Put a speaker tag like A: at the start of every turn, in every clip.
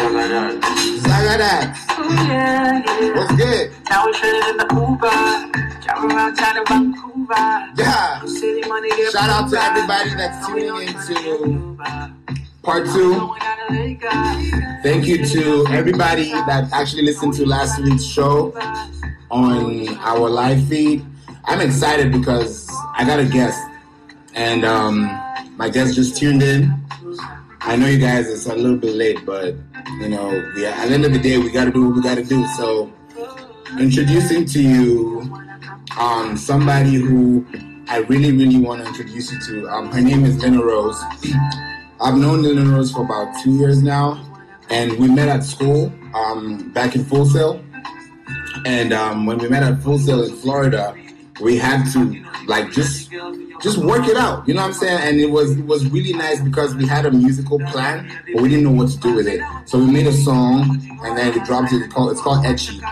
A: Zagadat. What's good?
B: Now we're training in the Uber. Driving around town in Vancouver.
A: Yeah.
B: City money
A: Shout out to everybody that's tuning into part two. Thank you to everybody that actually listened to last week's show on our live feed. I'm excited because I got a guest, and um, my guest just tuned in. I know you guys it's a little bit late, but you know, we, at the end of the day, we got to do what we got to do. So, introducing to you um, somebody who I really, really want to introduce you to. Um, her name is Lena Rose. I've known Lena Rose for about two years now, and we met at school um, back in Full Sail. And um, when we met at Full Sail in Florida, we had to like just just work it out. You know what I'm saying? And it was it was really nice because we had a musical plan, but we didn't know what to do with it. So we made a song, and then we dropped it. It's called, it's called Etchy.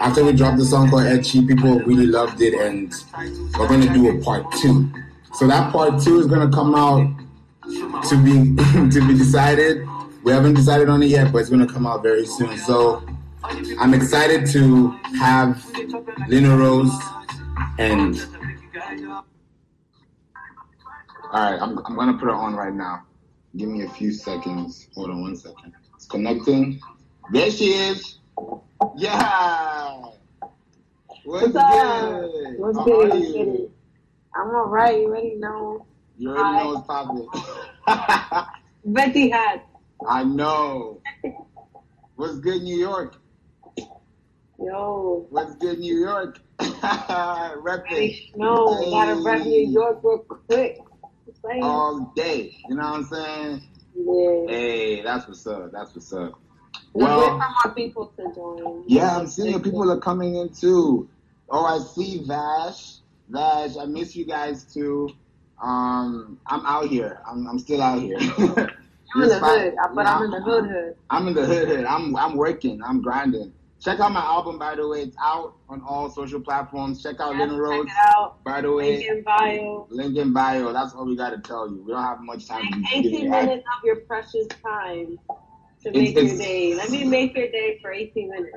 A: After we dropped the song called Etchy, people really loved it, and we're gonna do a part two. So that part two is gonna come out to be to be decided. We haven't decided on it yet, but it's gonna come out very soon. So I'm excited to have Lena Rose and all right, I'm I'm gonna put it on right now. Give me a few seconds. Hold on one second. It's connecting. There she is. Yeah. What's,
C: What's up?
A: good?
C: What's
A: How
C: good?
A: are you?
C: good? I'm alright. You already know.
A: You already
C: Hi.
A: know what's popping.
C: Betty hat.
A: I know. What's good, New York?
C: Yo.
A: What's good, New York? Repping
C: No, gotta rep New York real quick.
A: All day. You know what I'm saying?
C: yeah.
A: Hey, that's what's up. That's what's up. Well,
C: more people to join.
A: yeah, I'm seeing people are coming in too. Oh, I see Vash. Vash, I miss you guys too. Um, I'm out here. I'm, I'm still out here.
C: I'm in the hood, but I'm in the hood hood.
A: I'm in the hood. hood. I'm I'm working. I'm grinding. Check out my album, by the way. It's out on all social platforms. Check out
C: check
A: Rose,
C: out.
A: by the way.
C: Link in bio.
A: Link in bio. That's all we got to tell you. We don't have much time to
C: Take 18
A: you
C: minutes of your precious time to
A: It's-
C: make your day. Let me make your day for 18 minutes.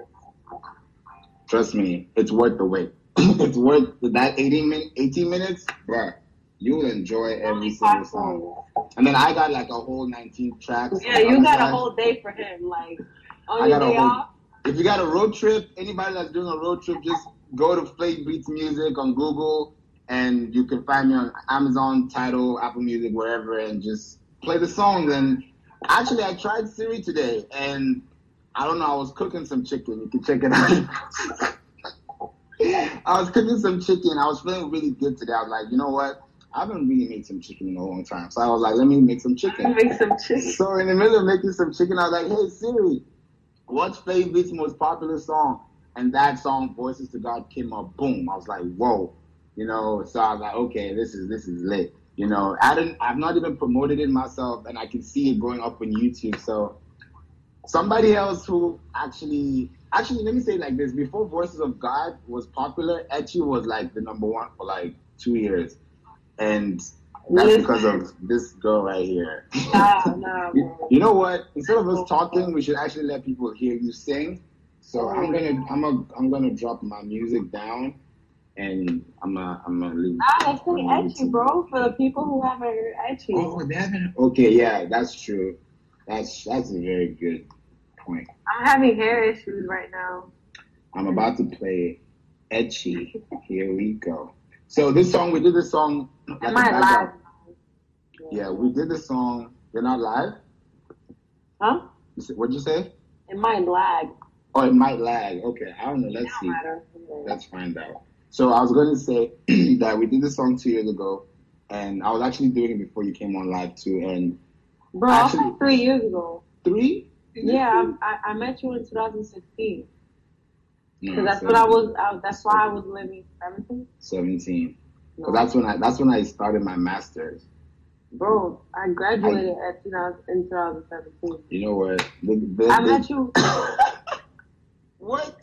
A: Trust me, it's worth the wait. it's worth that 18 min 18 minutes, bruh. You'll enjoy every single song. And then I got like a whole 19 tracks.
C: Yeah, you got a whole day for him. Like, on
A: I
C: your day
A: whole-
C: off,
A: If you got a road trip, anybody that's doing a road trip, just go to Flake Beats Music on Google, and you can find me on Amazon, Tidal, Apple Music, wherever, and just play the songs. And actually, I tried Siri today, and I don't know. I was cooking some chicken. You can check it out. I was cooking some chicken. I was feeling really good today. I was like, you know what? I haven't really made some chicken in a long time. So I was like, let me make some chicken.
C: make some chicken.
A: So in the middle of making some chicken, I was like, "Hey Siri, what's Flav Beats' most popular song?" And that song, "Voices to God," came up. Boom! I was like, "Whoa!" You know. So I was like, "Okay, this is this is lit." You know, I didn't. I've not even promoted it myself, and I can see it going up on YouTube. So somebody else who actually, actually, let me say like this: before "Voices of God" was popular, Etchy was like the number one for like two years, and that's because of this girl right here.
C: Nah, nah,
A: You, you know what? Instead of us talking, we should actually let people hear you sing. So I'm gonna I'm gonna I'm gonna drop my music down, and I'm gonna I'm gonna leave.
C: Nah, let's play bro, for the people who haven't heard Etchy.
A: Oh, they haven't. Okay, yeah, that's true. That's that's a very good point.
C: I'm having hair issues right now.
A: I'm about to play Etchy. Here we go. So this song, we did this song.
C: Am I live?
A: Yeah, we did the song. You're not live.
C: Huh?
A: What'd you say?
C: It might lag.
A: Oh, it might lag. Okay, I don't know. Let's see.
C: don't matter.
A: Let's find out. So I was going to say that we did the song two years ago, and I was actually doing it before you came on live too. And
C: Bro, I
A: Actually-
C: three years ago.
A: three?
C: Yeah, I, I met you in 2016.
A: No,
C: Because that's what I was, I, that's why I was living 17.
A: Seventeen.
C: No.
A: So that's when I that's when I started my masters.
C: Bro, I graduated at 2000, in 2017.
A: You know what? The, the,
C: I
A: the-
C: met you.
A: what?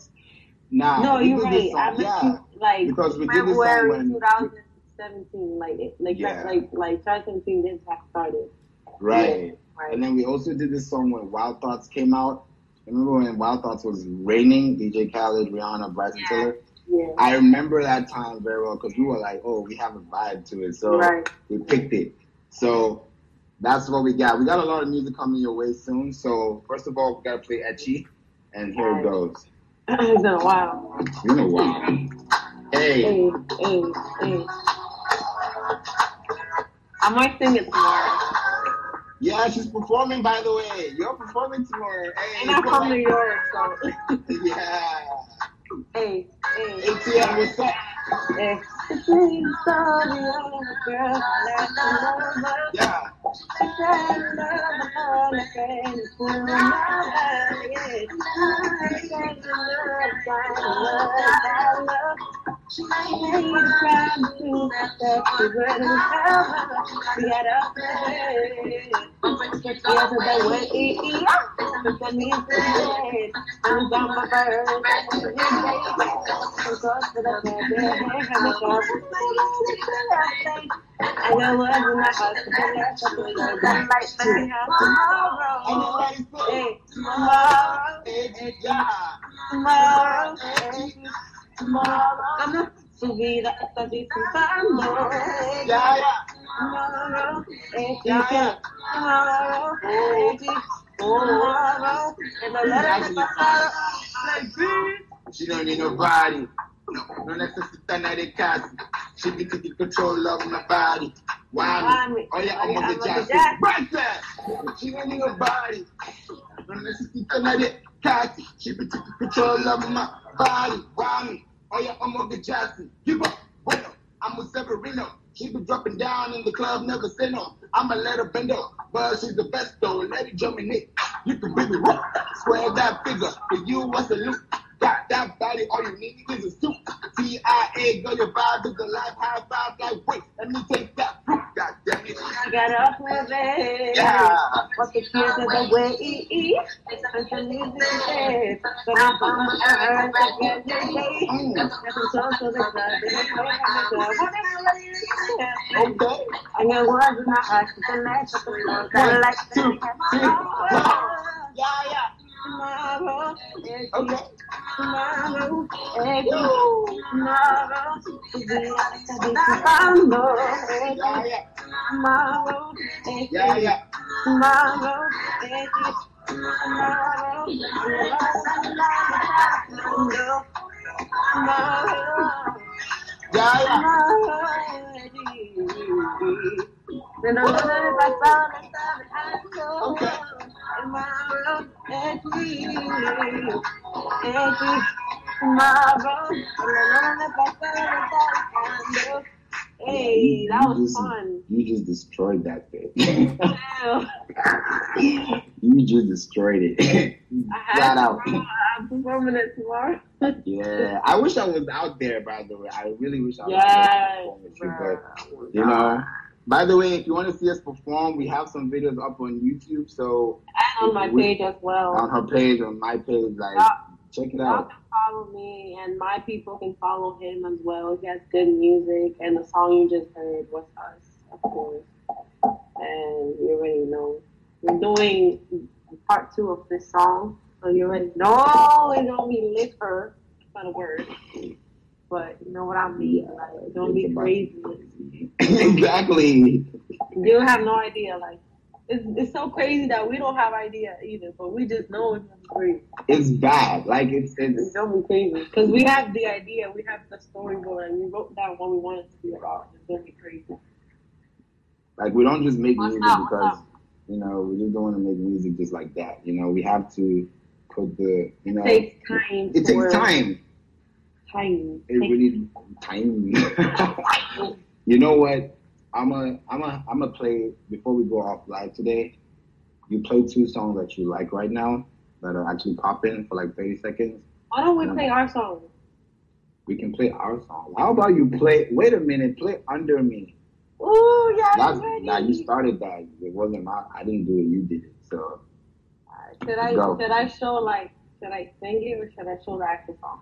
A: Nah.
C: No, you're right. I met
A: yeah.
C: you like
A: Because we did this
C: February 2017. Like, it- like,
A: Yeah.
C: like, like 2017 didn't have started.
A: Right.
C: Right.
A: And then we also did this song when Wild Thoughts came out. Remember when Wild Thoughts was raining? DJ Khaled, Rihanna, Bryson
C: Yeah.
A: Tiller.
C: Yeah.
A: I remember that time very well because we were like, "Oh, we have a vibe to it," so
C: right.
A: we picked it. So that's what we got. We got a lot of music coming your way soon. So first of all, we gotta play Etchy, and here it
C: Right.
A: goes.
C: it's been a while.
A: It's been a while. Hey,
C: Hey, hey, hey. I might sing it tomorrow.
A: Yeah, she's performing. By the way, you're performing tomorrow. Hey,
C: And I'm from New. York, so
A: Yeah.
C: hey, hey,
A: ATL, what's up?
C: hey. The dream story of a girl like a lover.
A: Yeah.
C: She said love her like anything another, yeah. I said love, find love, find love. She made me cry to that she wouldn't tell her. We got up there. Yes, that way, but that means the day. I'm on my birthday. So close to the bed, have a cup. I know what's in my heart, but the last couple of years, I'm like, let me have tomorrow.
A: Everybody say,
C: Hey, tomorrow, tomorrow, hey, tomorrow. Su vida está disfrutando.
A: Yeah, yeah.
C: Tomorrow, hey,
A: Yeah, yeah.
C: tomorrow, hey, tomorrow. La hora del pasado.
A: She don't need nobody. No, no necesita nadie casi. She be taking control of my body. Why me? Oh yeah, I'm on the
C: on the
A: jazz.
C: jazz.
A: Right there. She don't need nobody. No necesita nadie casi. She be taking control of my body. Why me? Oh yeah, I'm on the jazz. Give up. Bueno, I'm with Severino. She be dropping down in the club, never say no. I'ma let her bend up, but she's the best though. Let it. You can bring me rock. Square that figure. For you, what's the loot? Got that body, all you need is a suit. TIA, girl, your vibe is a life. High five, like, wait, let me take that. God damn it.
C: I got up with it.
A: Yeah.
C: What the kids of the way. And some music is But I'm on my earth again today. Nothing close to the club. They don't play at the club. What they really is.
A: Okay.
C: I got words in my heart. The last of the Lord. I like
A: Two,
C: to
A: three,
C: tomorrow.
A: Yeah, yeah.
C: Tomorrow. eh,
A: Okay.
C: Tomorrow. Tomorrow. Tu vida está disfrutando. eh,
A: Yeah, yeah. Yeah, yeah.
C: Tomorrow,
A: Yeah, yeah.
C: Está dejando. Hey, that was
A: just,
C: fun.
A: You just destroyed that thing. You just destroyed it.
C: I have
A: out.
C: I'm performing it tomorrow.
A: Yeah, I wish I was out there. By the way, I really wish I was
C: Yes,
A: there. But you know, by the way, if you want to see us perform, we have some videos up on YouTube. So
C: and on my page as well.
A: on her page, on my page, like
C: Yeah.
A: check it out.
C: can follow me, and my people can follow him as well. He has good music, and the song you just heard was us, of course. And you already know we're doing part two of this song, so you already know oh, it's gonna be liquor, not a word, but you know what I mean. Like it's gonna be crazy.
A: exactly.
C: You have no idea, like. It's, it's so crazy that we don't have idea either, but we just know it's gonna be crazy.
A: It's bad. Like it's
C: It's
A: it's
C: gonna be crazy because we have the idea, we have the storyboard, and we wrote down what we wanted to be about. It's gonna be crazy.
A: like we don't just make
C: What's
A: music
C: up?
A: Because you know we just don't want to make music just like that. You know, we have to put the you know
C: It takes time.
A: it takes time.
C: Time.
A: It really time. you know what? I'm a I'm a I'm a play before we go off live today. You play two songs that you like right now that are actually popping for like 30 seconds.
C: Why don't we play our song?
A: We can play our song. How about you play? Wait a minute, play Under Me.
C: Ooh, yeah,
A: That's, now you started that. It wasn't my. I didn't do it. You did it. So
C: Should I
A: Go.
C: should I show like should I sing it or should I show the actual song?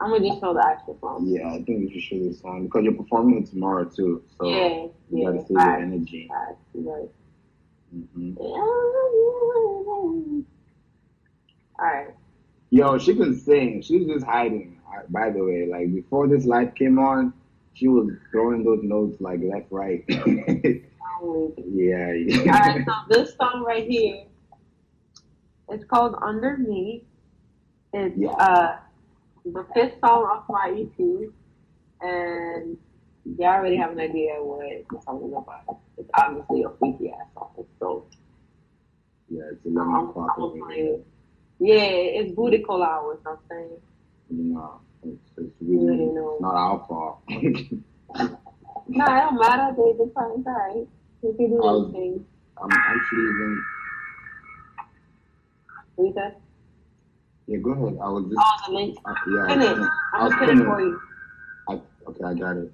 C: I'm gonna just show the actual song.
A: Yeah, I think you should show this song because you're performing it tomorrow too. So
C: yeah,
A: you
C: yeah.
A: gotta
C: see
A: your energy.
C: facts, you're right.
A: hmm
C: Alright.
A: Yo, she can sing. She's just hiding. By the way, like before this light came on, she was throwing those notes like left, right. yeah, yeah.
C: Alright, so this song right here, it's called Under Me. It's
A: Yeah.
C: uh the fifth song off my EP, and y'all already have an idea what the song is about. It's obviously a freaky ass song. So
A: Yeah, it's 11
C: I'm,
A: o'clock
C: I'm
A: over
C: gonna
A: here.
C: play it. Yeah, it's booty call hours. I'm saying.
A: You know, it's, it's really
C: already know.
A: it's not our fault.
C: No, it don't matter. They they fine, alright. We can do those things.
A: I'm actually even.
C: Read that.
A: Yeah, go ahead. I was just.
C: Oh, the link.
A: uh, yeah,
C: Pin
A: I
C: it.
A: was I
C: I'm
A: was
C: gonna pin it for you.
A: I, okay, I got it.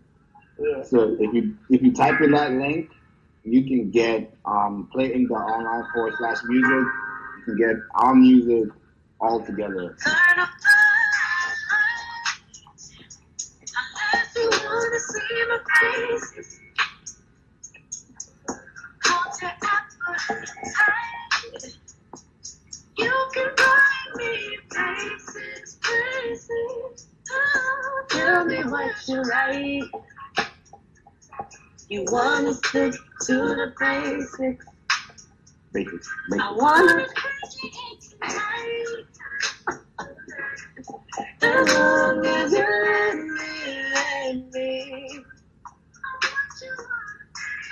C: Yeah.
A: So if you if you type in that link, you can get um play in the online forward slash music. You can get our music all together.
B: Turn up unless you wanna see my face.
C: Tell me what you like. You wanna stick to the basics.
A: Basics.
C: I wanna as long as you let me, let me.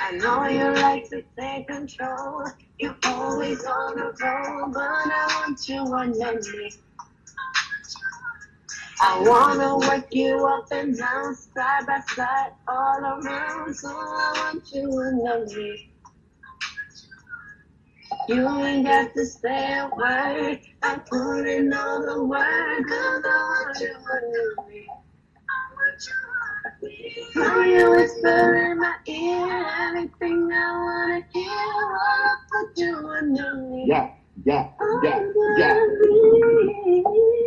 C: I know you like to take control. You're always on the road, but I want you under me. I wanna wake you up and down, side by side, all around. So I want you under me. You ain't got to say a word. I put in all the work, cause I want you under me. Now you whisper in my ear everything I wanna hear. I put you under me.
A: Yeah, yeah, yeah, yeah.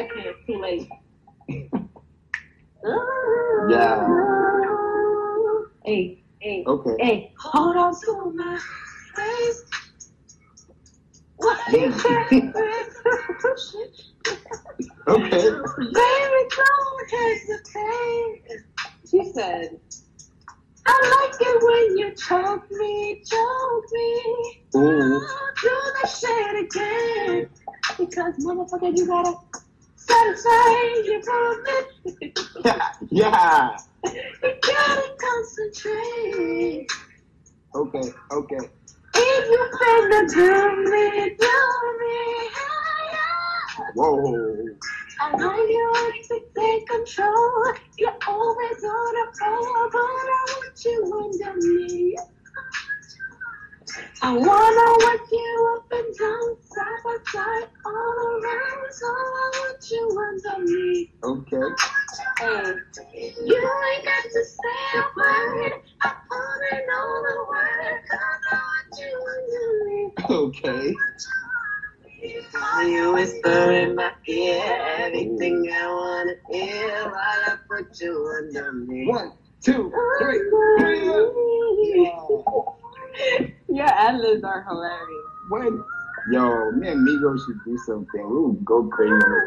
C: I can't. Too late.
A: Yeah.
C: Hey, hey,
A: Okay.
C: hey, hold on to my face. What you?
A: Okay.
C: Baby, don't hesitate. She said, I like it when you choke me, choke me.
A: Ooh.
C: Do the shit again. Because motherfucker, you gotta satisfy your promise.
A: Yeah, yeah.
C: you gotta concentrate.
A: Okay, okay.
C: If you finna do me, do me higher.
A: Whoa.
C: I know you like to take control. You're always on a roll, but I want you under me. I wanna work you up and down, side by side, all around. So I want you under me.
A: Okay.
C: Hey, you ain't got to say a word. I put in all the work, 'cause I want you under me.
A: Okay.
C: While you whisper in my ear everything I wanna hear while I put you under me.
A: One, two, three. Yeah.
C: Your ad-libs are hilarious.
A: When, yo, me and Migos should do something. We would go crazy on the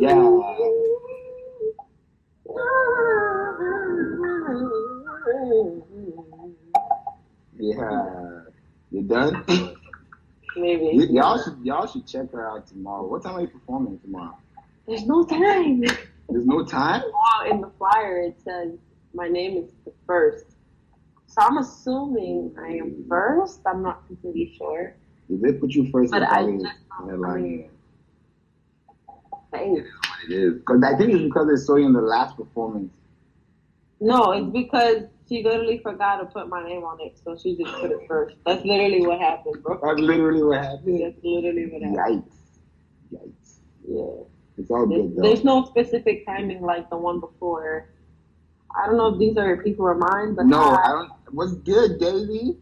A: Yeah. Yeah. You done? Y-
C: Maybe.
A: y'all should y'all should check her out tomorrow. What time are you performing tomorrow?
C: There's no time.
A: There's no time?
C: Well, in the flyer it says my name is the first. So I'm assuming I am first. I'm not completely sure.
A: Did they put you first,
C: But I just don't
A: headlining.
C: Hey.
A: What it is. Because I think it's because they saw you in the last performance.
C: No, it's because she literally forgot to put my name on it, so she just put it first. That's literally what happened, bro.
A: That's literally what happened.
C: That's literally what happened.
A: Yikes. Yikes.
C: Yeah.
A: It's all
C: There's,
A: good though.
C: there's no specific timing like the one before. I don't know if these are people of mine, but
A: No,
C: I,
A: I don't. What's good, Daisy?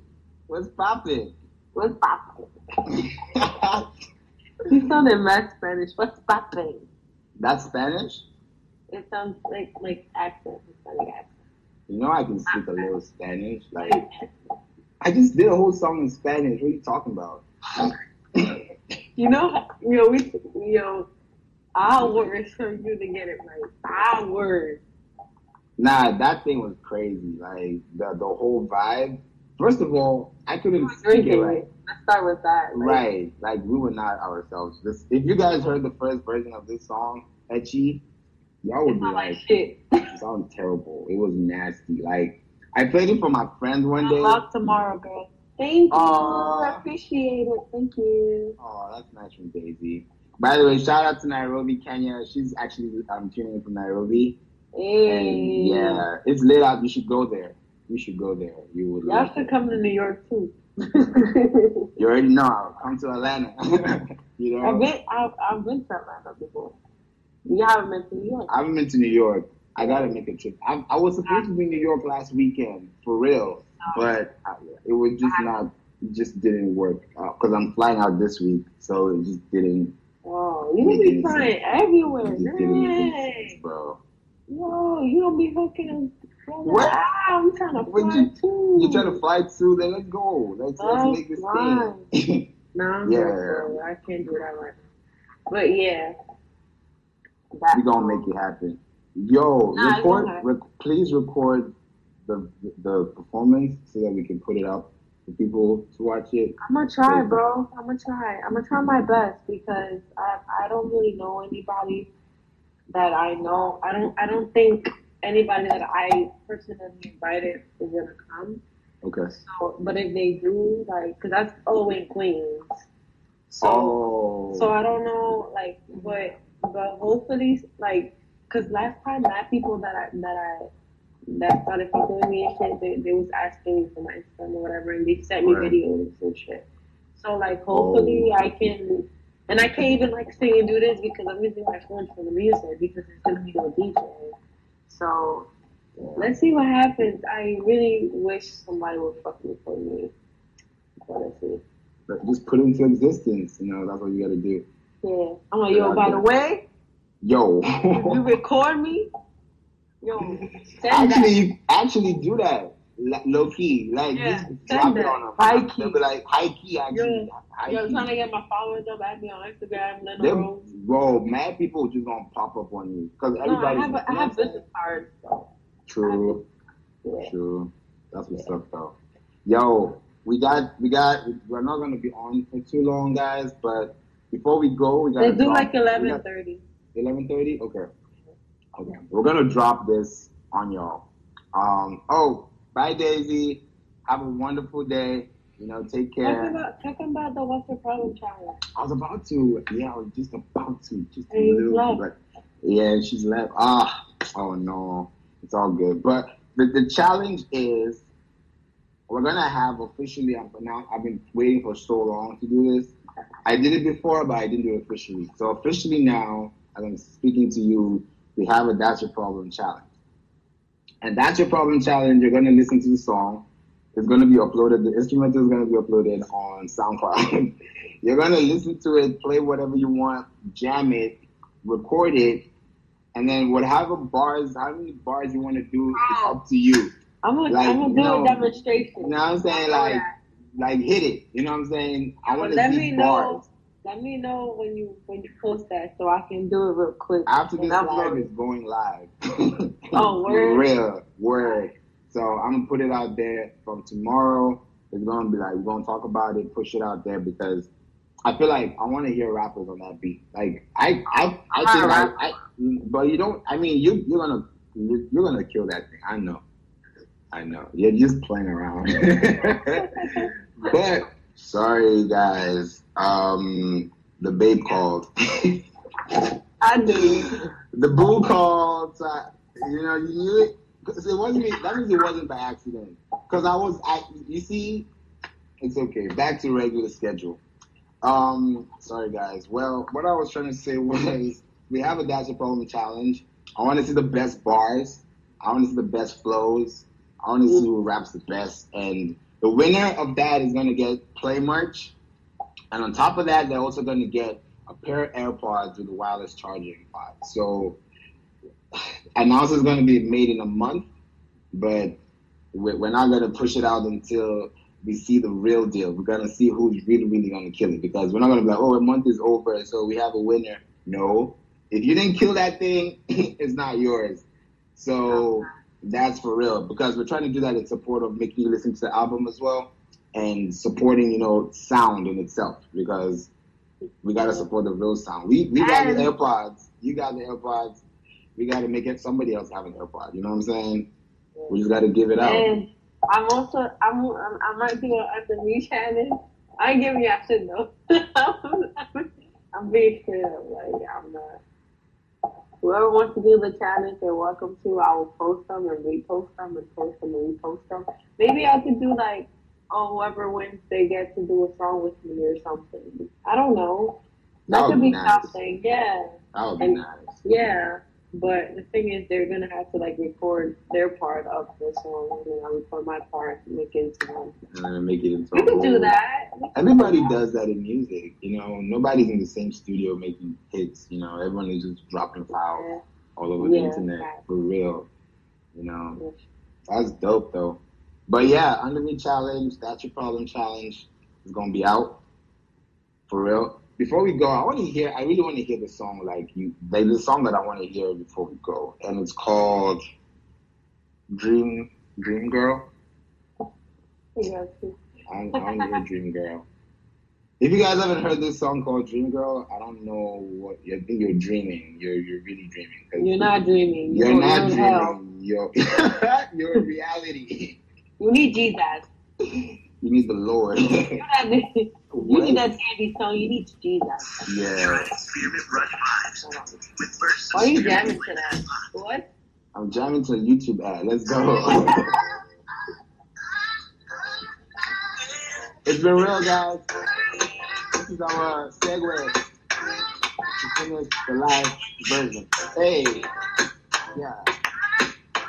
A: What's poppin'?
C: What's poppin'? You sounded mad Spanish. What's poppin'?
A: That's Spanish?
C: It sounds like like accent, Hispanic accent.
A: You know I can speak a little Spanish. Like I just did a whole song in Spanish. What are you talking about?
C: You know, you know, we, you know, hours for you to get it right. Hours.
A: Nah, that thing was crazy. Like the the whole vibe. First of all, I couldn't speak it right.
C: Let's start with that. Like,
A: Right, like we were not ourselves. This, if you guys heard the first version of this song, Etchy, y'all would be like,
C: shit.
A: it sounded terrible. It was nasty. Like I played it for my friends one day.
C: Unlock tomorrow, girl. Thank you.
A: Aw.
C: I appreciate it. Thank you.
A: Oh, that's nice from Daisy. By the way, shout out to Nairobi, Kenya. She's actually um, tuning in from Nairobi.
C: Hey.
A: And yeah, it's lit out. You should go there. You should go there. You would.
C: Y'all should come to New York too.
A: You already know. I'll come to Atlanta. you know.
C: I've been I've, I've been to Atlanta before. You haven't been to New York.
A: I haven't been to New York. I gotta make a trip. I, I was supposed to be in New York last weekend for real, oh. but I, it was just uh-huh. not. It just didn't work because I'm flying out this week, so it just didn't.
C: Oh, you be flying
A: It
C: everywhere.
A: just didn't make sense, bro.
C: Yo, you don't be hooking.
A: What?
C: Ah, I'm trying to fly
A: you-
C: too.
A: You trying to fly too? Then let's go. Let's, let's make this thing.
C: No, I'm
A: Yeah.
C: I can't do that right now. But yeah. That,
A: we gonna make it happen. Yo,
C: Nah,
A: record. Rec- please record the the performance so that we can put it up for people to watch it.
C: I'm gonna try, bro. I'm gonna try. I'm gonna try my best because I I don't really know anybody that I know. I don't I don't think anybody that I personally invited is gonna come.
A: Okay.
C: So, but if they do, like, cause that's all in Queens. So
A: oh.
C: so I don't know, like, but but hopefully, like, cause last time that people that I that I that started with me and shit, they, they was asking me for my Instagram or whatever, and they sent me
A: Right.
C: videos and shit. So like, oh. hopefully,
A: Oh.
C: I can, and I can't even like sing and do this because I'm using my phone for the music because it's gonna be no DJ. So let's see what happens. I really wish somebody would fuck me for me. Honestly.
A: But just put it into existence. You know, that's what you gotta do.
C: Yeah. I'm like, yo, by the way,
A: Yo.
C: you record me? Yo, send that.
A: actually, actually do that. Low key, like
C: Yeah,
A: just drop it on them.
C: High
A: They'll
C: key.
A: be like high key, actually. high
C: Yo, I'm
A: key.
C: trying to get my followers up. Add me on Instagram, Lena
A: Them, bro, mad people just gonna pop up on you because
C: No, I
A: everybody.
C: have, a, I have business cards.
A: True,
C: yeah.
A: true. That's what's up, though. Yo, we got, we got. We're not gonna be on for too long, guys. But before we go, we gotta
C: They do
A: drop-
C: like
A: we got-
C: 11:30.
A: 11:30. Okay. Okay. We're gonna drop this on y'all. Um. Oh, bye, Daisy. Have a wonderful day. You know, take
C: Talk
A: care.
C: about, talk about the What's Your Problem challenge.
A: I was about to. Yeah, I was just about to. Just a
C: And you
A: little. But yeah, she's left. Ah. Oh no. It's all good. But the the challenge is we're gonna have officially. I'm now. I've been waiting for so long to do this. I did it before, but I didn't do it officially. So officially now, as I'm speaking to you, we have a That's Your Problem challenge. And That's Your Problem challenge, you're going to listen to the song. It's going to be uploaded, the instrumental is going to be uploaded on SoundCloud. you're going to listen to it, play whatever you want, jam it, record it, and then whatever bars, how many bars you want to do, it's up to you.
C: I'm gonna,
A: Like,
C: I'm gonna do
A: no.
C: a demonstration.
A: You know what I'm saying? Like, like hit it. You know what I'm saying? I want to
C: Let
A: see
C: me know. Let me know when you when you post that so I can do it real quick.
A: After this live is going live.
C: Oh, word?
A: Real word. So I'm gonna put it out there from tomorrow. It's gonna be like we're gonna talk about it, push it out there because I feel like I want to hear rappers on that beat. Like I, I, I think I, I, but you don't. I mean, you, you're gonna, you're, gonna kill that thing. I know. I know. You're just playing around. but sorry, guys. Um, the babe called.
C: I do.
A: The boo called. So I, you know, you knew it. it wasn't. That means it wasn't by accident. Because I was. I. You see, it's okay. Back to regular schedule. Um. Sorry, guys. Well, what I was trying to say was, we have a Dash Problem challenge. I want to see the best bars. I want to see the best flows. I want to see who raps the best. And The winner of that is gonna get play merch, and on top of that, they're also gonna get a pair of AirPods with a wireless charging pod. So, announcement is gonna be made in a month, but we're not gonna push it out until we see the real deal. We're gonna see who's really, really gonna kill it because we're not gonna be like, oh, a month is over, so we have a winner. No, if you didn't kill that thing, it's not yours. So that's for real because we're trying to do that in support of making you listen to the album as well and supporting, you know, sound in itself because we gotta support the real sound. We we got the AirPods, you got the AirPods. We gotta make it somebody else have an AirPod. You know what I'm saying? We just gotta give it out.
C: And I'm also I'm, I'm I might be on under me channel. I give you should know. I'm, being straight. Like I'm not. Whoever wants to do the challenge, they're welcome to. I will post them and repost them and post them and repost them. Maybe I could do like, oh, whoever wins, they get to do a song with me or something. I don't know.
A: That
C: That
A: would
C: could
A: be
C: be
A: nice.
C: something. Yeah.
A: That would be
C: And-
A: nice.
C: Yeah, but the thing is, they're gonna have to like record their part of the song, and then I record my part, make it into one.
A: And then make it into
C: We can do that.
A: Everybody
C: do
A: does that in music, you know. Nobody's in the same studio making hits, you know. Everyone is just dropping files all over the internet for real, you know. That's dope though. But yeah, Underneath Challenge, That's Your Problem Challenge is gonna be out for real. Before we go, I want to hear. I really want to hear the song. Like you, like the song that I want to hear before we go, and it's called Dream Dream Girl.
C: We got to.
A: I, I want to Dream Girl. If you guys haven't heard this song called Dream Girl, I don't know what I think you're dreaming. You're you're really dreaming.
C: You're not dreaming.
A: You're
C: You're,
A: not
C: in hell.
A: dreaming. You're you're reality.
C: You need Jesus.
A: You need the Lord.
C: You need, you that candy song. You need Jesus.
A: yeah,
C: Why are you jamming to that? What?
A: I'm jamming to a YouTube ad. Let's go. it's been real, guys. This is our segue to finish the live version. Hey, yeah.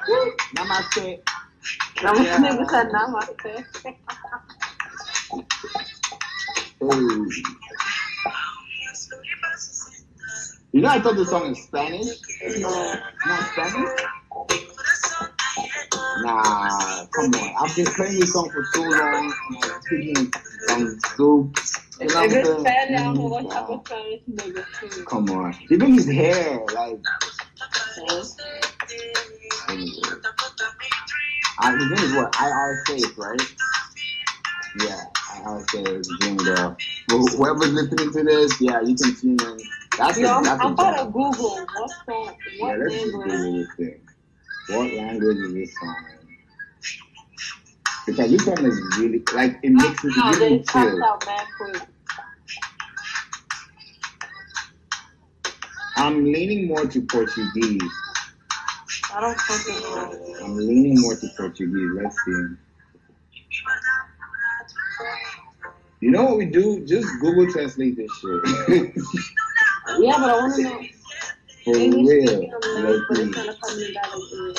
A: Woo. Namaste.
C: Namaste,
A: Yeah.
C: nigga said namaste.
A: Hey. You know, I thought the song is Spanish.
C: No.
A: Not Spanish? Nah, come on. I've been playing this song for so long. I'm speaking some soup. What I'm
C: If it's
A: saying?
C: Spanish, I don't know what type of Spanish nigga.
A: Come on. Even his hair, like. Uh, his name is what? IR Faith, right? Yeah, IR Faith, Dream Girl. Well, whoever's listening to this, yeah, you can tune in. That's
C: Yo,
A: a, that's
C: I'm
A: a
C: about to. Google what song,
A: Yeah,
C: what
A: let's just
C: language.
A: Google this thing. What language is this song in? Because this song is really, like, it makes
C: No,
A: really chill.
C: out quick.
A: I'm leaning more to Portuguese.
C: I don't fucking know.
A: I'm leaning more to Portuguese. Let's see. You know what we do? Just Google Translate this shit.
C: Yeah, but I want to know.
A: For
C: English
A: real. Let's see.
C: it's gonna come in that like,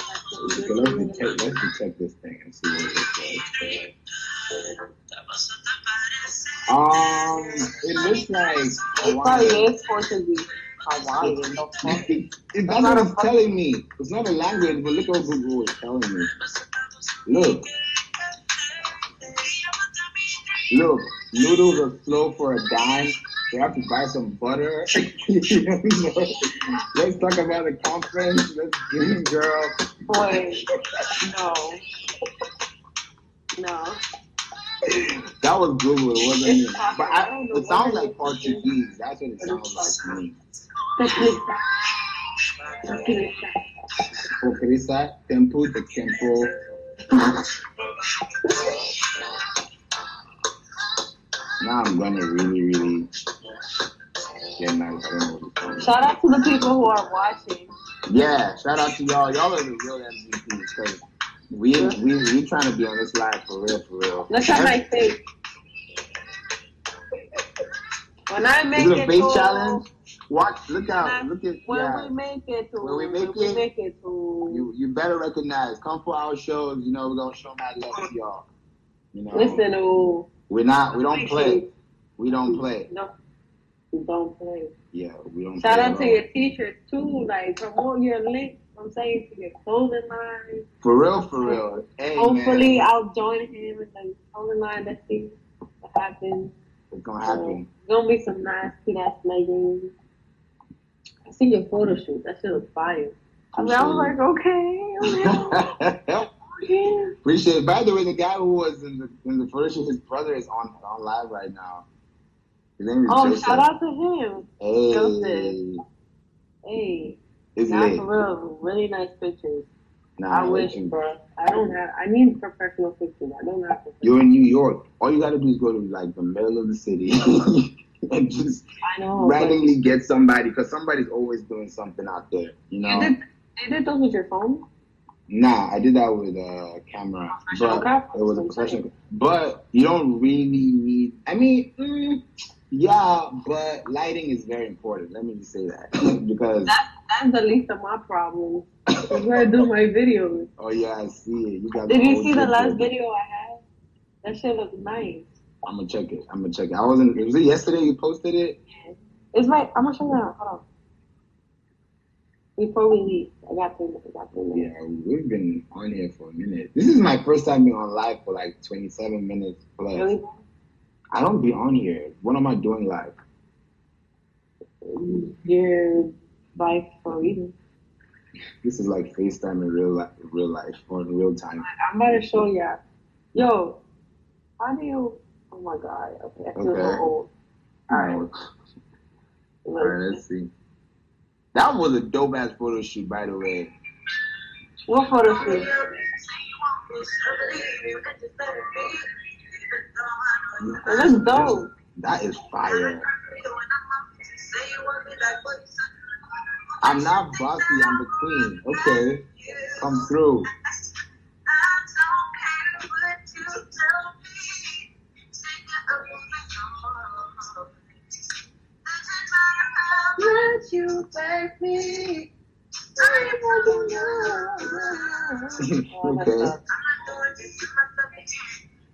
A: Okay, let's detect, let's detect this thing and see what it looks like. Um, it looks like
C: It probably is Portuguese. Hawaiian, the fuck?
A: It- That's what it's telling me. It's not a language, but look what Google is telling me. Look. Look, noodles are slow for a dime. You have to buy some butter. Let's talk about the conference. Let's dream girl.
C: Boy, no. No.
A: That was Google, it wasn't me. But
C: I
A: I,
C: don't know
A: it sounds like. Portuguese. That's what it sounds like to me.
C: Tequila.
A: Tempo, the tempo. Now I'm gonna really, really get nice. I don't know what it's called.
C: Shout out to the people who are watching.
A: Yeah, shout out to y'all. Y'all are the real MVPs we we we trying to be on this live for real, for real.
C: Look at my face. When I make
A: it face
C: to,
A: challenge? Watch, look out, look at
C: when
A: yeah.
C: we make it to,
A: When we make
C: when
A: it,
C: we make it to,
A: You you better recognize. Come for our shows. You know we're gonna show mad love to y'all. You know,
C: Listen, oh,
A: we're not. We don't play. We don't play.
C: no, We don't play.
A: Yeah, we don't.
C: Shout out to your t-shirts too. Like promote your link. I'm saying to your clothing line.
A: For real, for real. Hey,
C: Hopefully,
A: man,
C: I'll join him in the clothing line. Let's see what happens.
A: it's gonna happen.
C: Gonna be some nice cute ass leggings. I see your photo shoot. That shit was fire. I, mean, I was like, okay, okay, okay.
A: Appreciate it. By the way, the guy who was in the in the photo shoot, his brother is on on live right now. His name is
C: Oh,
A: Joseph.
C: shout out to him.
A: Hey,
C: Joseph. Hey,
A: it's
C: not
A: lit.
C: for real. Really nice pictures.
A: Nah,
C: I wish,
A: listen,
C: bro. I don't have. I need professional pictures. I don't have.
A: You're in New York. All you gotta do is go to like the middle of the city and just
C: I know. but
A: randomly get somebody because somebody's always doing something out there. You
C: You
A: know?
C: did. You did those with your phone.
A: Nah, I did that with a camera, but it was a professional. But you don't really need. I mean, mm, yeah, but lighting is very important. Let me just say that because
C: That's that's the least of my problems. I'm gonna do my videos.
A: oh yeah, I see it. You got.
C: Did you see the last
A: there.
C: video I had? That shit looks nice.
A: I'm gonna check it. I'm gonna check it. I wasn't. Was it yesterday you posted it?
C: It's like I'm gonna show you now. Hold on. Before we leave, I got to. I got three.
A: Yeah, we've been on here for a minute. This is my first time being on live for like 27 minutes plus.
C: Really?
A: I don't be on here. What am I doing live?
C: You're life for reading.
A: This is like FaceTime in real life, real life or in real time.
C: I'm about to show ya. Yo, how do you? Oh my god. Okay, I feel
A: Okay.
C: so old. All right.
A: All right, let's see. That was a dope ass photo shoot, by the way.
C: What photo shoot? Looks dope.
A: That is fire. Oh, I'm not bossy, I'm the queen. Okay, come through.
C: Let you back me. Oh, that's
A: okay.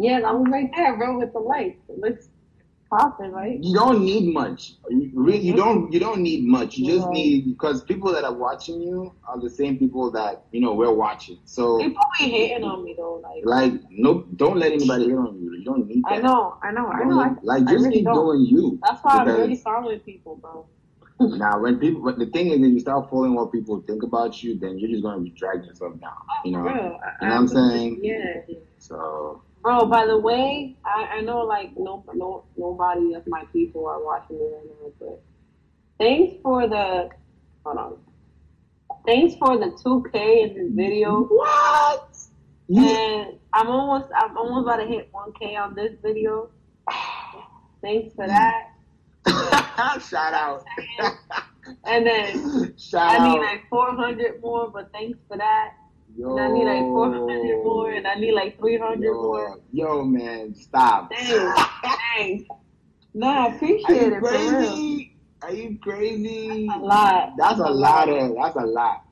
A: Yeah,
C: I was right there, bro, with the lights. It looks popping, right?
A: You don't need much. You, really, you don't. You don't need much. You just
C: Yeah.
A: need because people that are watching you are the same people that you know we're watching. So
C: People be hating on me though, like.
A: like, no, don't let anybody hit on you. You don't need that.
C: I know, I know, I know.
A: let-
C: I,
A: like just
C: really
A: keep
C: don't.
A: doing you.
C: That's why I'm really following people, bro.
A: Now, when people, but the thing is, if you start following what people think about you, then you're just gonna be dragging yourself down. You know.
C: Bro, I,
A: You know what I'm saying?
C: Yeah.
A: So
C: Bro, by the way, I, I know like no no nobody of my people are watching me right now, but thanks for the hold on. Thanks for the two K in this video.
A: what?
C: And I'm almost I'm almost about to hit one K on this video. Thanks for mm. that.
A: shout out.
C: And then
A: shout
C: I need like four hundred more, but thanks for that.
A: Yo,
C: And I need like four hundred more and I need like three hundred more.
A: yo, yo, man, stop.
C: Thanks. Thanks. No, I
A: Are
C: appreciate
A: you
C: it
A: crazy? Are you crazy?
C: A lot.
A: That's a lot of. That's a lot.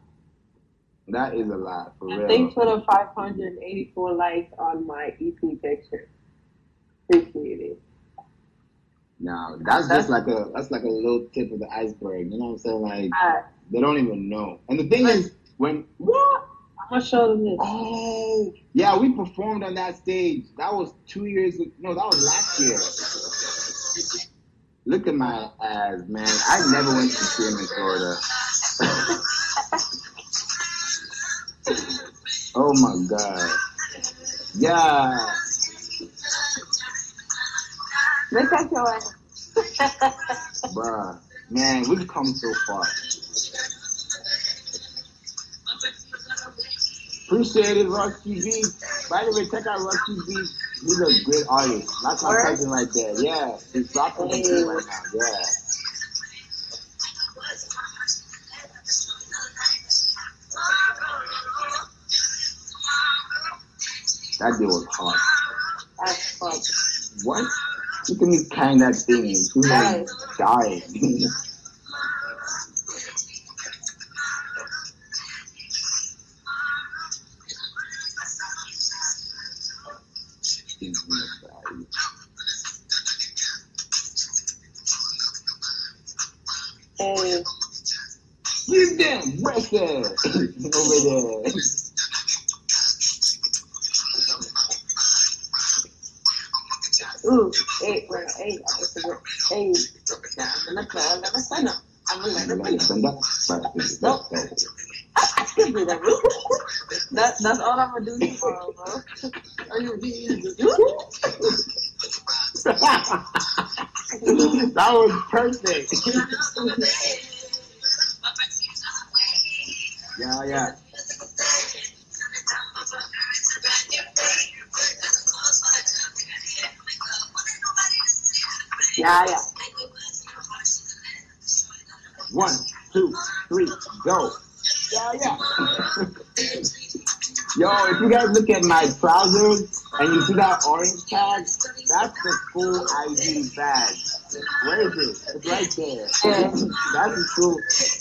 A: That is a lot for
C: And
A: real.
C: thanks for the 584 likes on my EP picture. Appreciate it.
A: Now that's
C: That's-
A: just like a that's like a little tip of the iceberg. You know what I'm saying? Like they don't even know. And the thing is, when what?
C: I'm gonna show them this.
A: Oh, yeah, we performed on that stage. That was two years. No, that was last year. Look at my ass, man. I never went to see him in Florida. oh my god. Yeah.
C: Look at your ass.
A: Bruh. Man, we've come so far. Appreciate it, Rock TV. By the way, check out Rock TV He's a great artist. That's my cousin right there. Yeah, he's dropping
C: Hey.
A: hey. right now. Yeah. That deal was hard.
C: That's fun.
A: What? You can be kind that thing. He's like dying. He's gonna die.
C: Hey,
A: Give them record over there.
C: ooh, hey, well, hey, I just forgot. Hey, I'm gonna club, I'm gonna sign up. I'm gonna let it be. Nope. I can do that, bro. That, that's all I'm gonna do tomorrow, bro. Are you
A: that was perfect. yeah, yeah.
C: Yeah, yeah.
A: One, two, three, go. Yeah, yeah. Yo, if you guys look at my trousers and you see that orange tag, that's the full ID badge. Where is it? It's right there. That's the true.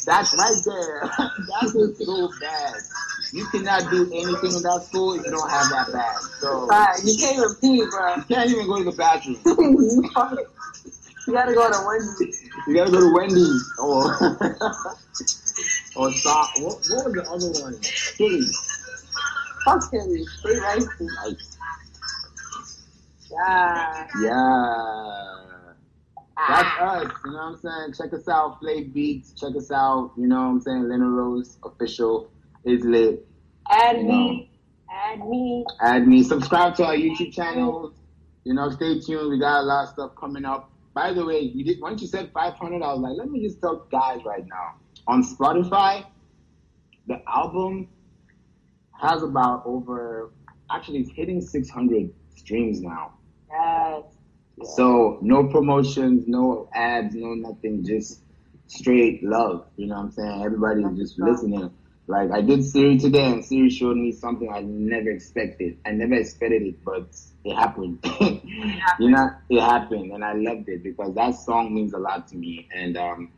A: That's right there. That's the school badge. You cannot do anything in that school if you don't have that badge. So
C: Alright, you can't even pee, bro.
A: you can't even go to the bathroom.
C: you gotta go to Wendy's.
A: You gotta go to Wendy's or or stop. What, what was the other one? Kitty.
C: Fuck him. Stay.
A: Like,
C: Yeah.
A: yeah. That's us, you know what I'm saying? Check us out, Flav Beats. Check us out, you know what I'm saying? Lena Rose official is lit.
C: Add
A: You
C: me. Add me.
A: Add me, subscribe to our YouTube channel. You know, stay tuned. We got a lot of stuff coming up. By the way, you did once you said 500, I was like, let me just tell guys right now. On Spotify, the album has about over, actually, it's hitting 600 streams now.
C: Yes.
A: So no promotions, no ads, no nothing, just straight love. You know what I'm saying? Everybody's just listening. Like I did Siri today, and Siri showed me something I never expected. I never expected it, but it happened. you know, it happened, and I loved it because that song means a lot to me. And um,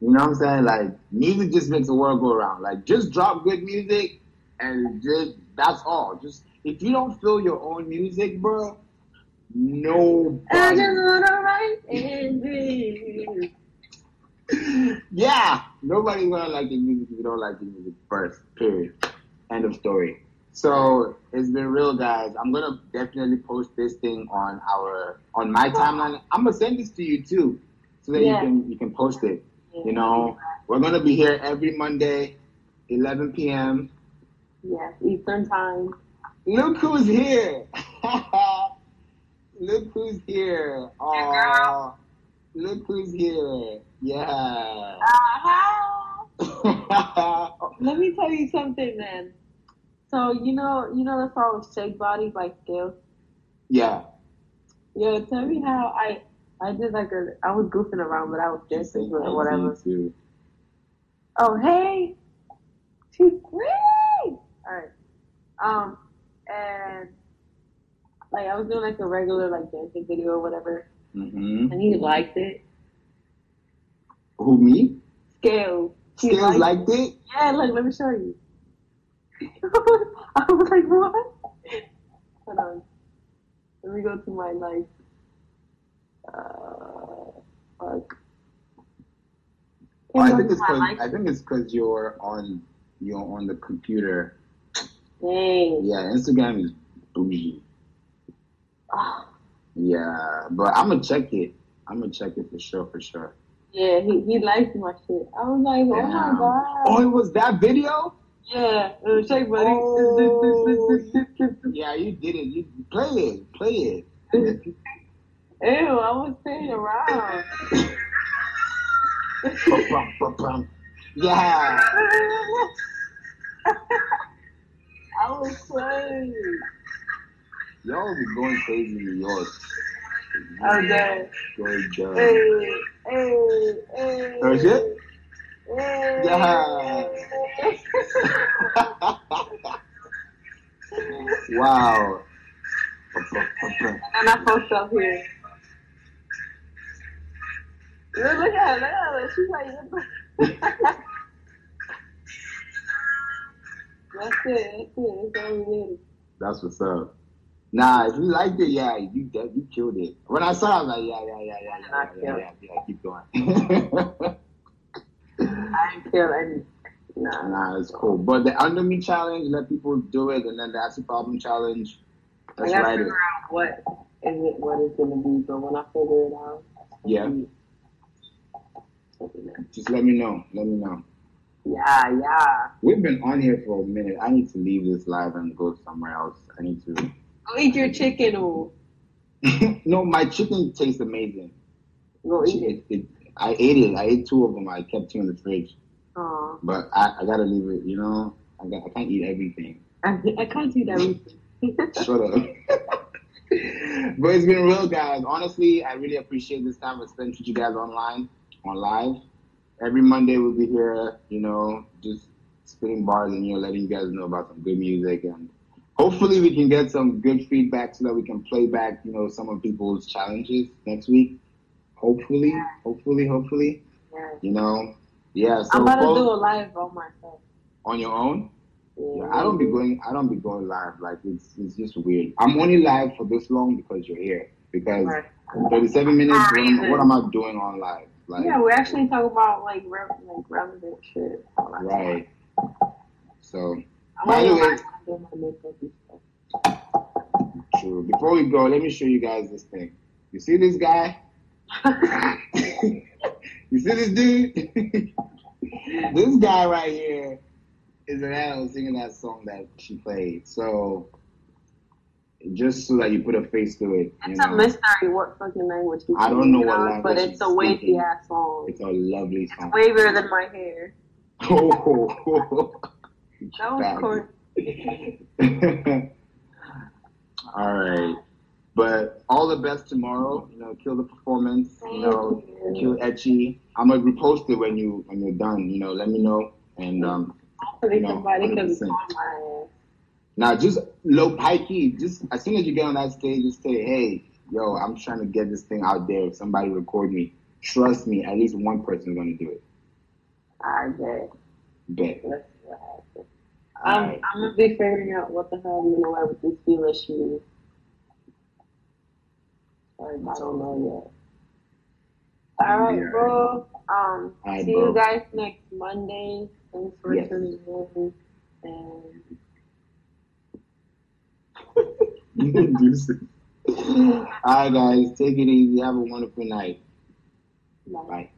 A: you know what I'm saying? Like music just makes the world go around. Like just drop good music, and just that's all. Just if you don't feel your own music, bro, no.
C: I just wanna write and
A: yeah, nobody's gonna like your music if you don't like your music first. Period. End of story. So it's been real, guys. I'm gonna definitely post this thing on our on my timeline. I'm gonna send this to you too, so that
C: Yeah.
A: you can you can post it. You know, we're gonna be here every Monday, 11 p.m.
C: Yes, Eastern time.
A: Look who's here! Look who's here! Oh, look who's here! Yeah.
C: Uh-huh. Let me tell you something, man. So you know, you know the song "Shake Body" by Skales.
A: yeah.
C: Yo, tell me how I I did like a I was goofing around, but I was dancing or whatever. Oh hey, she's great. All right. Um, and like I was doing like a regular like dancing video or whatever,
A: Mm-hmm.
C: and he liked it.
A: Who me?
C: Skales. He
A: Skales
C: liked
A: liked it.
C: Yeah, look, let me show you. I was like, what? Hold on. Let me go to my like. Uh, fuck.
A: Oh, I think it's
C: to my
A: cause
C: like-
A: I think it's because you're on you're on the computer.
C: Dang.
A: Yeah, Instagram is bougie.
C: Ah,
A: Yeah, but I'm gonna check it. I'm gonna check it for sure, for sure.
C: yeah, he, he liked my shit. I was like, oh
A: Damn.
C: my god.
A: Oh, it was that video?
C: Yeah, it was shake buddy.
A: Oh. Yeah, you did it. You play it, play it.
C: Ew, I was playing around.
A: Yeah.
C: I was.
A: Y'all be going crazy in New York. Good job.
C: Hey, hey, hey.
A: Oh, shit?
C: Hey.
A: Yeah. wow.
C: and I fucked up here. Look look at her, look at her. She's like, that's it, that's it. That's all we need.
A: That's what's up. Nah, if you liked it, yeah, you you killed it. When I saw it, I was like, yeah, yeah, yeah, yeah, yeah, yeah, yeah, yeah, keep going.
C: I didn't feel any. Nah.
A: nah, it's cool. But the under me challenge, let people do it, and then the acid problem challenge,
C: I
A: let's
C: gotta
A: write
C: figure out what is it, what it's gonna be. But when I figure it out,
A: Yeah.
C: be- I'll be there.
A: Just let me know. Let me know.
C: Yeah, yeah.
A: We've been on here for a minute. I need to leave this live and go somewhere else. I need to.
C: Go eat your chicken or
A: no, my chicken tastes amazing.
C: eat it.
A: It, it, I ate it. I ate two of them. I kept two in the fridge,
C: Aw.
A: but I, I gotta leave it. You know, I got, I can't eat everything.
C: I, I can't do that.
A: Shut up. but it's been real, guys. Honestly, I really appreciate this time I spent with you guys online, on live. Every Monday we'll be here, you know, just spitting bars and you know, letting you guys know about some good music and hopefully we can get some good feedback so that we can play back, you know, some of people's challenges next week. Hopefully, hopefully, hopefully,
C: yeah.
A: you know. Yeah, so
C: I'm about to do a live on myself.
A: on your own.
C: Yeah.
A: Yeah, I don't be going. I don't be going live. Like it's it's just weird. I'm only live for this long because you're here. Because
C: Right.
A: 37 minutes. What am, what am I doing on live? Like
C: Yeah, we're actually talk about like re- like relevant shit.
A: right. So By the way-
C: live when I do my makeup and stuff.
A: true. Before we go, let me show you guys this thing. You see this guy? you see this dude? this guy right here is an animal singing that song that she played. So just so that you put a face to it, you
C: It's
A: know.
C: a mystery what fucking language he's
A: I don't know what language
C: but it's a wavy ass song.
A: It's a lovely song.
C: Wavier than my hair.
A: Oh,
C: That was corny.
A: all right, but all the best tomorrow. You know, kill the performance. You know, kill Etchy. I'm gonna repost it when you when you're done. You know, let me know. And um,
C: Hopefully
A: No,
C: somebody can
A: 100%.
C: call my ass.
A: now just low high key. Just as soon as you get on that stage, just say, "Hey, yo, I'm trying to get this thing out there. If somebody record me, trust me, at least one person's gonna do it.
C: I bet.
A: Bet.
C: Let's see what happens.
A: All
C: I'm,
A: right.
C: I'm gonna be figuring out what the hell I'm gonna wear with this shoes. Sorry, I don't know yet. All right, bro. Um, see
A: bro.
C: you guys next Monday. Thanks for
A: Yes.
C: tuning in. And
A: Deuces. All right, guys, take it easy. Have a wonderful night.
C: bye.
A: Bye.